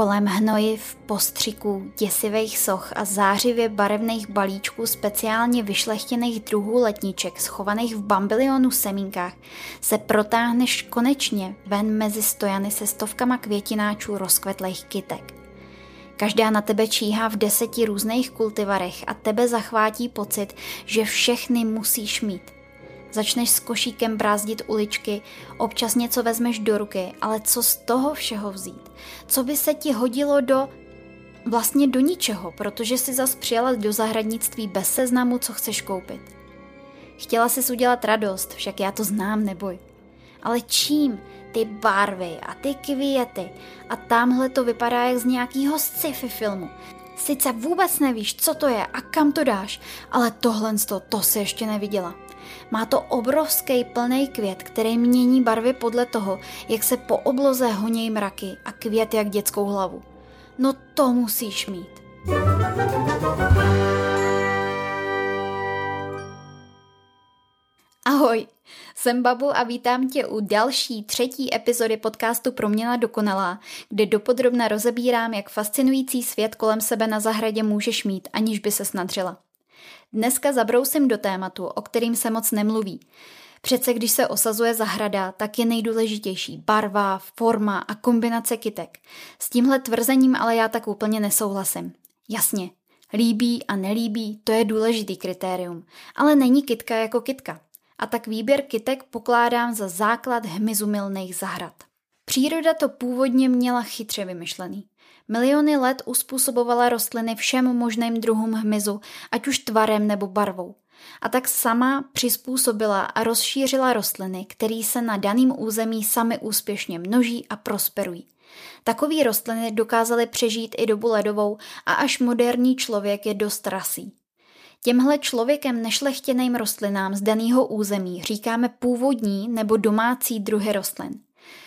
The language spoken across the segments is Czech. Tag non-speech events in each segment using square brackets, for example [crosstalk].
Kolem hnojiv, postřiků, děsivých soch a zářivě barevných balíčků speciálně vyšlechtěných druhů letniček schovaných v bambilionu semínkách se protáhneš konečně ven mezi stojany se stovkama květináčů rozkvetlých kytek. Každá na tebe číhá v deseti různých kultivarech a tebe zachvátí pocit, že všechny musíš mít – Začneš s košíkem brázdit uličky, občas něco vezmeš do ruky, ale co z toho všeho vzít? Co by se ti hodilo do... Vlastně do ničeho, protože jsi zas přijela do zahradnictví bez seznamu, co chceš koupit. Chtěla jsi udělat radost, však já to znám, neboj. Ale čím? Ty barvy a ty květy a tamhle to vypadá jak z nějakého sci-fi filmu. Sice vůbec nevíš, co to je a kam to dáš, ale tohle to, to se ještě neviděla. Má to obrovský plný květ, který mění barvy podle toho, jak se po obloze honějí mraky a květ jak dětskou hlavu. No to musíš mít. Ahoj, jsem Babu a vítám tě u další třetí epizody podcastu Proměna dokonalá, kde dopodrobna rozebírám, jak fascinující svět kolem sebe na zahradě můžeš mít, aniž by se snadřila. Dneska zabrousím do tématu, o kterým se moc nemluví. Přece když se osazuje zahrada, tak je nejdůležitější barva, forma a kombinace kytek. S tímhle tvrzením ale já tak úplně nesouhlasím. Jasně, líbí a nelíbí, to je důležitý kritérium, ale není kytka jako kytka. A tak výběr kytek pokládám za základ hmyzumilných zahrad. Příroda to původně měla chytře vymyšlený. Miliony let uspůsobovala rostliny všem možným druhům hmyzu, ať už tvarem nebo barvou. A tak sama přizpůsobila a rozšířila rostliny, které se na daném území sami úspěšně množí a prosperují. Takové rostliny dokázaly přežít i dobu ledovou a až moderní člověk je dost rasí. Těmhle člověkem nešlechtěným rostlinám z daného území říkáme původní nebo domácí druhy rostlin.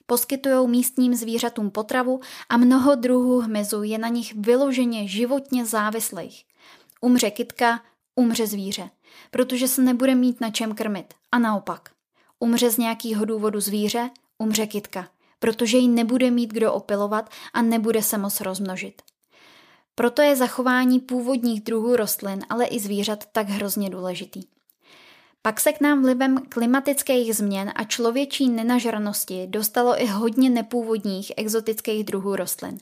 Poskytují místním zvířatům potravu a mnoho druhů hmyzu je na nich vyloženě životně závislých. Umře kytka, umře zvíře, protože se nebude mít na čem krmit. A naopak. Umře z nějakého důvodu zvíře, umře kytka, protože ji nebude mít kdo opilovat a nebude se moc rozmnožit. Proto je zachování původních druhů rostlin, ale i zvířat tak hrozně důležitý. Pak se k nám vlivem klimatických změn a člověčí nenažranosti dostalo i hodně nepůvodních exotických druhů rostlin.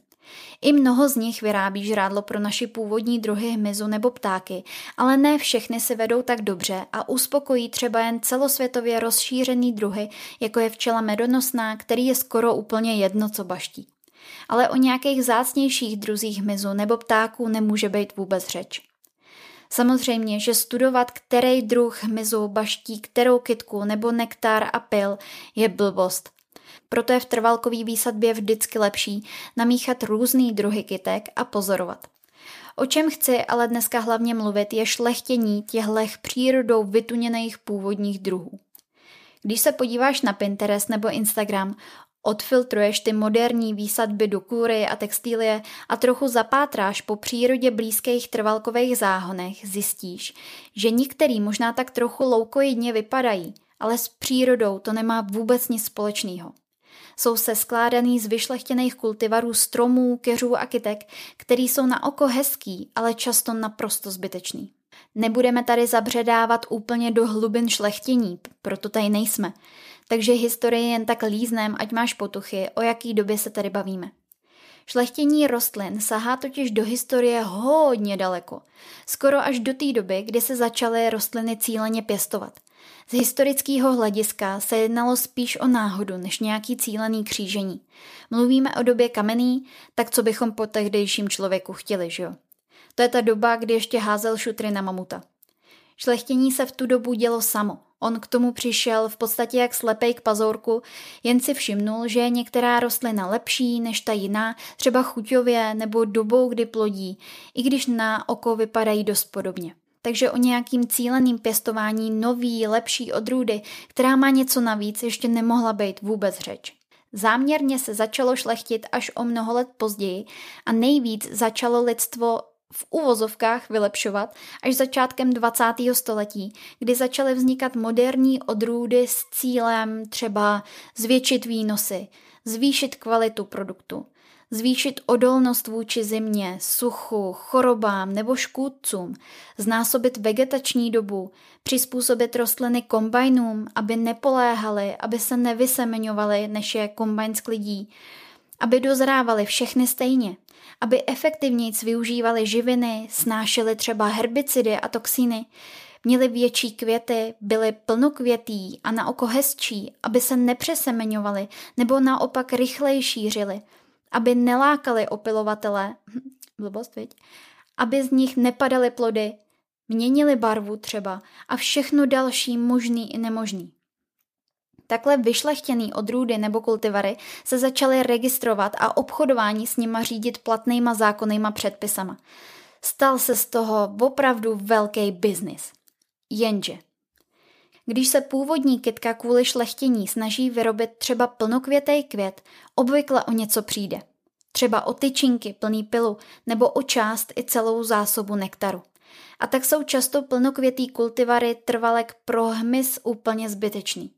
I mnoho z nich vyrábí žrádlo pro naši původní druhy hmyzu nebo ptáky, ale ne všechny se vedou tak dobře a uspokojí třeba jen celosvětově rozšířený druhy, jako je včela medonosná, který je skoro úplně jedno, co baští. Ale o nějakých zácnějších druzích hmyzu nebo ptáků nemůže být vůbec řeč. Samozřejmě, že studovat, který druh hmyzu baští kterou kytku nebo nektar a pil je blbost. Proto je v trvalkový výsadbě vždycky lepší namíchat různý druhy kytek a pozorovat. O čem chci ale dneska hlavně mluvit je šlechtění těchto přírodou vytuněných původních druhů. Když se podíváš na Pinterest nebo Instagram, Odfiltruješ ty moderní výsadby do kůry a textilie a trochu zapátráš po přírodě blízkých trvalkových záhonech, zjistíš, že některý možná tak trochu loukoidně vypadají, ale s přírodou to nemá vůbec nic společného. Jsou se skládaný z vyšlechtěných kultivarů stromů, keřů a kytek, který jsou na oko hezký, ale často naprosto zbytečný. Nebudeme tady zabředávat úplně do hlubin šlechtění, proto tady nejsme takže historii jen tak líznem, ať máš potuchy, o jaký době se tady bavíme. Šlechtění rostlin sahá totiž do historie hodně daleko, skoro až do té doby, kdy se začaly rostliny cíleně pěstovat. Z historického hlediska se jednalo spíš o náhodu než nějaký cílený křížení. Mluvíme o době kamenný, tak co bychom po tehdejším člověku chtěli, že jo? To je ta doba, kdy ještě házel šutry na mamuta. Šlechtění se v tu dobu dělo samo, On k tomu přišel v podstatě jak slepej k pazourku, jen si všimnul, že je některá rostlina lepší než ta jiná, třeba chuťově nebo dobou, kdy plodí, i když na oko vypadají dost podobně. Takže o nějakým cíleným pěstování nový, lepší odrůdy, která má něco navíc, ještě nemohla být vůbec řeč. Záměrně se začalo šlechtit až o mnoho let později a nejvíc začalo lidstvo v uvozovkách vylepšovat až začátkem 20. století, kdy začaly vznikat moderní odrůdy s cílem třeba zvětšit výnosy, zvýšit kvalitu produktu, zvýšit odolnost vůči zimě, suchu, chorobám nebo škůdcům, znásobit vegetační dobu, přizpůsobit rostliny kombajnům, aby nepoléhaly, aby se nevysemeňovaly, než je kombajn sklidí, aby dozrávaly všechny stejně, aby efektivněji využívali živiny, snášely třeba herbicidy a toxíny, měli větší květy, byly plnokvětý a na oko hezčí, aby se nepřesemeňovali nebo naopak rychleji šířili, aby nelákali opilovatele, [laughs] blbost, viď? aby z nich nepadaly plody, měnili barvu třeba a všechno další možný i nemožný. Takhle vyšlechtěný odrůdy nebo kultivary se začaly registrovat a obchodování s nima řídit platnýma zákonnýma předpisama. Stal se z toho opravdu velký biznis. Jenže když se původní kytka kvůli šlechtění snaží vyrobit třeba plnokvětej květ, obvykle o něco přijde. Třeba o tyčinky plný pilu nebo o část i celou zásobu nektaru. A tak jsou často plnokvětý kultivary trvalek pro hmyz úplně zbytečný.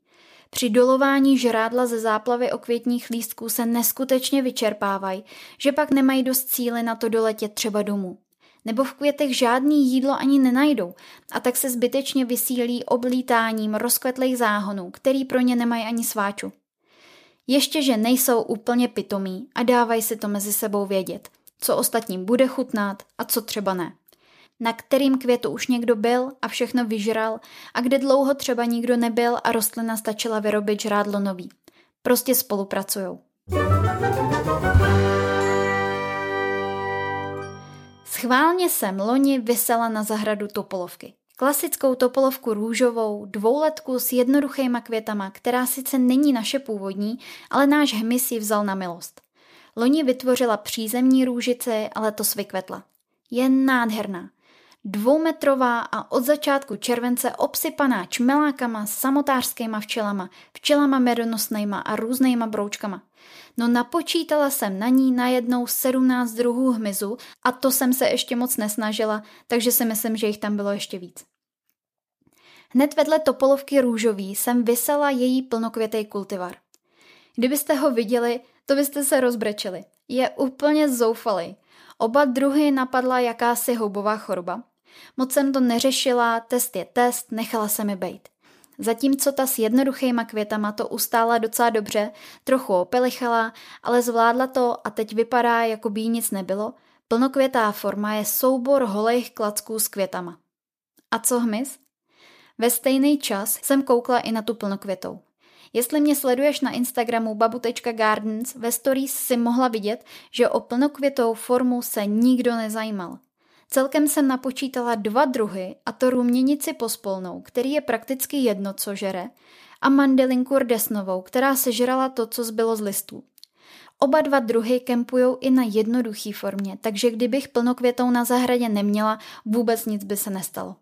Při dolování žrádla ze záplavy okvětních lístků se neskutečně vyčerpávají, že pak nemají dost cíly na to doletět třeba domů. Nebo v květech žádný jídlo ani nenajdou a tak se zbytečně vysílí oblítáním rozkvetlých záhonů, který pro ně nemají ani sváču. Ještě, že nejsou úplně pitomí a dávají si to mezi sebou vědět, co ostatním bude chutnat a co třeba ne na kterým květu už někdo byl a všechno vyžral a kde dlouho třeba nikdo nebyl a rostlina stačila vyrobit žrádlo nový. Prostě spolupracujou. Schválně jsem loni vysela na zahradu topolovky. Klasickou topolovku růžovou, dvouletku s jednoduchýma květama, která sice není naše původní, ale náš hmyz ji vzal na milost. Loni vytvořila přízemní růžice, ale to vykvetla. Je nádherná dvoumetrová a od začátku července obsypaná čmelákama, samotářskýma včelama, včelama medonosnýma a různýma broučkama. No napočítala jsem na ní najednou 17 druhů hmyzu a to jsem se ještě moc nesnažila, takže si myslím, že jich tam bylo ještě víc. Hned vedle topolovky růžový jsem vysela její plnokvětej kultivar. Kdybyste ho viděli, to byste se rozbrečeli. Je úplně zoufalý. Oba druhy napadla jakási houbová choroba, Moc jsem to neřešila, test je test, nechala se mi bejt. Zatímco ta s jednoduchýma květama to ustála docela dobře, trochu opelichala, ale zvládla to a teď vypadá, jako by jí nic nebylo. Plnokvětá forma je soubor holejch klacků s květama. A co hmyz? Ve stejný čas jsem koukla i na tu plnokvětou. Jestli mě sleduješ na Instagramu babu.gardens, ve stories si mohla vidět, že o plnokvětou formu se nikdo nezajímal. Celkem jsem napočítala dva druhy, a to ruměnici pospolnou, který je prakticky jedno, co žere, a mandelinku rdesnovou, která sežrala to, co zbylo z listů. Oba dva druhy kempujou i na jednoduchý formě, takže kdybych plnokvětou na zahradě neměla, vůbec nic by se nestalo.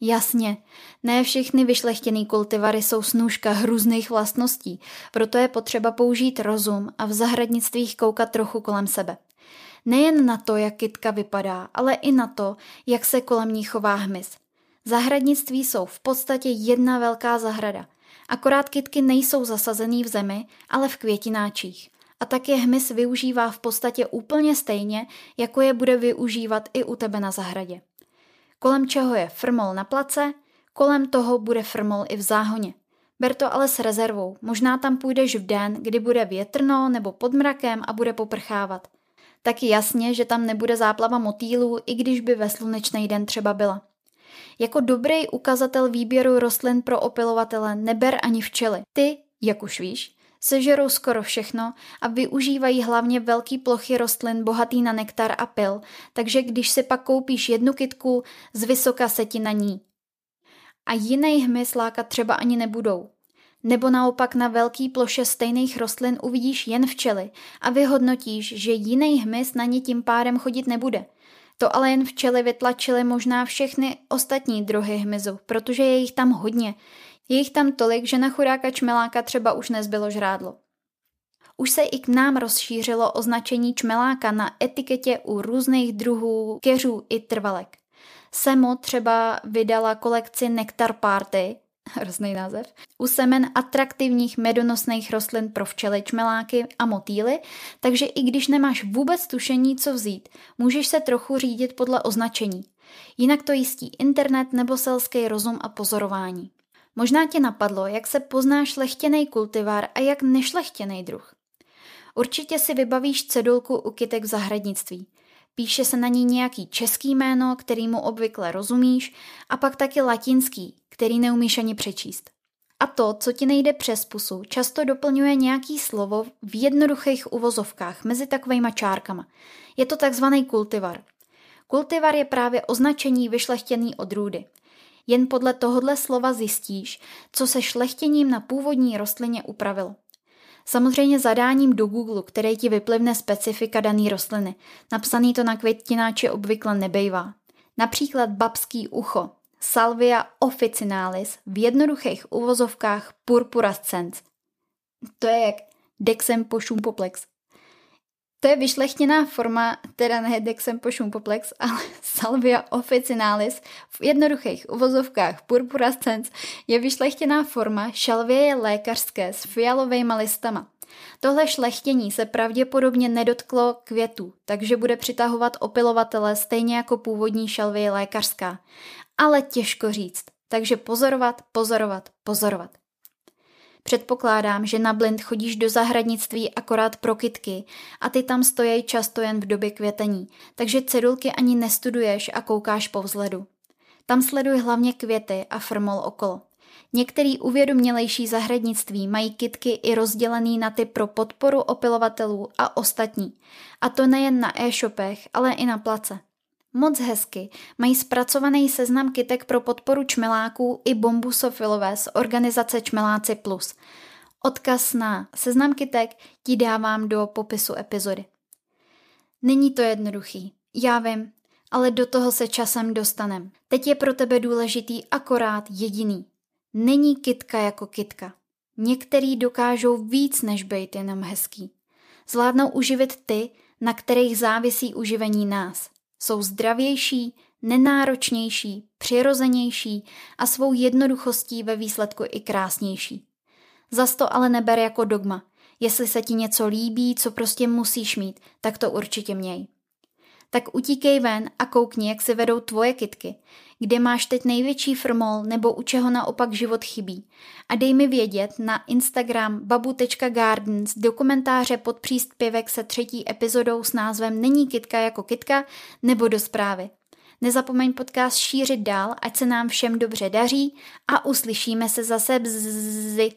Jasně, ne všechny vyšlechtěný kultivary jsou snůžka hrůzných vlastností, proto je potřeba použít rozum a v zahradnictvích koukat trochu kolem sebe. Nejen na to, jak kytka vypadá, ale i na to, jak se kolem ní chová hmyz. Zahradnictví jsou v podstatě jedna velká zahrada. Akorát kytky nejsou zasazený v zemi, ale v květináčích. A tak je hmyz využívá v podstatě úplně stejně, jako je bude využívat i u tebe na zahradě. Kolem čeho je frmol na place, kolem toho bude frmol i v záhoně. Ber to ale s rezervou, možná tam půjdeš v den, kdy bude větrno nebo pod mrakem a bude poprchávat – taky jasně, že tam nebude záplava motýlů, i když by ve slunečný den třeba byla. Jako dobrý ukazatel výběru rostlin pro opilovatele neber ani včely. Ty, jak už víš, sežerou skoro všechno a využívají hlavně velké plochy rostlin bohatý na nektar a pil, takže když si pak koupíš jednu kytku, z vysoka se ti na ní. A jiný hmyz lákat třeba ani nebudou. Nebo naopak na velký ploše stejných rostlin uvidíš jen včely a vyhodnotíš, že jiný hmyz na ně tím pádem chodit nebude. To ale jen včely vytlačily možná všechny ostatní druhy hmyzu, protože je jich tam hodně. Je jich tam tolik, že na chudáka čmeláka třeba už nezbylo žrádlo. Už se i k nám rozšířilo označení čmeláka na etiketě u různých druhů keřů i trvalek. Semo třeba vydala kolekci Nectar Party, hrozný název, u semen atraktivních medonosných rostlin pro včely, čmeláky a motýly, takže i když nemáš vůbec tušení, co vzít, můžeš se trochu řídit podle označení. Jinak to jistí internet nebo selský rozum a pozorování. Možná tě napadlo, jak se pozná šlechtěný kultivar a jak nešlechtěný druh. Určitě si vybavíš cedulku u kytek v zahradnictví. Píše se na ní nějaký český jméno, který mu obvykle rozumíš, a pak taky latinský, který neumíš ani přečíst. A to, co ti nejde přes pusu, často doplňuje nějaký slovo v jednoduchých uvozovkách mezi takovýma čárkama. Je to takzvaný kultivar. Kultivar je právě označení vyšlechtěný odrůdy. Jen podle tohohle slova zjistíš, co se šlechtěním na původní rostlině upravilo. Samozřejmě zadáním do Google, který ti vyplivne specifika dané rostliny. Napsaný to na květináči obvykle nebejvá. Například babský ucho, Salvia officinalis, v jednoduchých uvozovkách purpurascens. To je jak Dexem pošumpoplex. To je vyšlechtěná forma, teda ne Dexem pošumpoplex, ale [laughs] Salvia officinalis v jednoduchých uvozovkách purpurascens je vyšlechtěná forma šalvěje lékařské s fialovými listama. Tohle šlechtění se pravděpodobně nedotklo květů, takže bude přitahovat opilovatele stejně jako původní šalvěje lékařská. Ale těžko říct, takže pozorovat, pozorovat, pozorovat. Předpokládám, že na blind chodíš do zahradnictví akorát pro kytky a ty tam stojí často jen v době květení, takže cedulky ani nestuduješ a koukáš po vzhledu. Tam sleduj hlavně květy a frmol okolo. Některý uvědomělejší zahradnictví mají kitky i rozdělený na ty pro podporu opilovatelů a ostatní. A to nejen na e-shopech, ale i na place. Moc hezky mají zpracovaný seznam kytek pro podporu čmeláků i bombusofilové z organizace Čmeláci Plus. Odkaz na seznam kytek ti dávám do popisu epizody. Není to jednoduchý, já vím, ale do toho se časem dostanem. Teď je pro tebe důležitý akorát jediný. Není kytka jako kytka. Některý dokážou víc než být jenom hezký. Zvládnou uživit ty, na kterých závisí uživení nás. Jsou zdravější, nenáročnější, přirozenější a svou jednoduchostí ve výsledku i krásnější. Zas to ale neber jako dogma. Jestli se ti něco líbí, co prostě musíš mít, tak to určitě měj tak utíkej ven a koukni, jak se vedou tvoje kitky, kde máš teď největší frmol nebo u čeho naopak život chybí. A dej mi vědět na Instagram babu.gardens do komentáře pod příspěvek se třetí epizodou s názvem Není kitka jako kitka nebo do zprávy. Nezapomeň podcast šířit dál, ať se nám všem dobře daří a uslyšíme se zase brzy.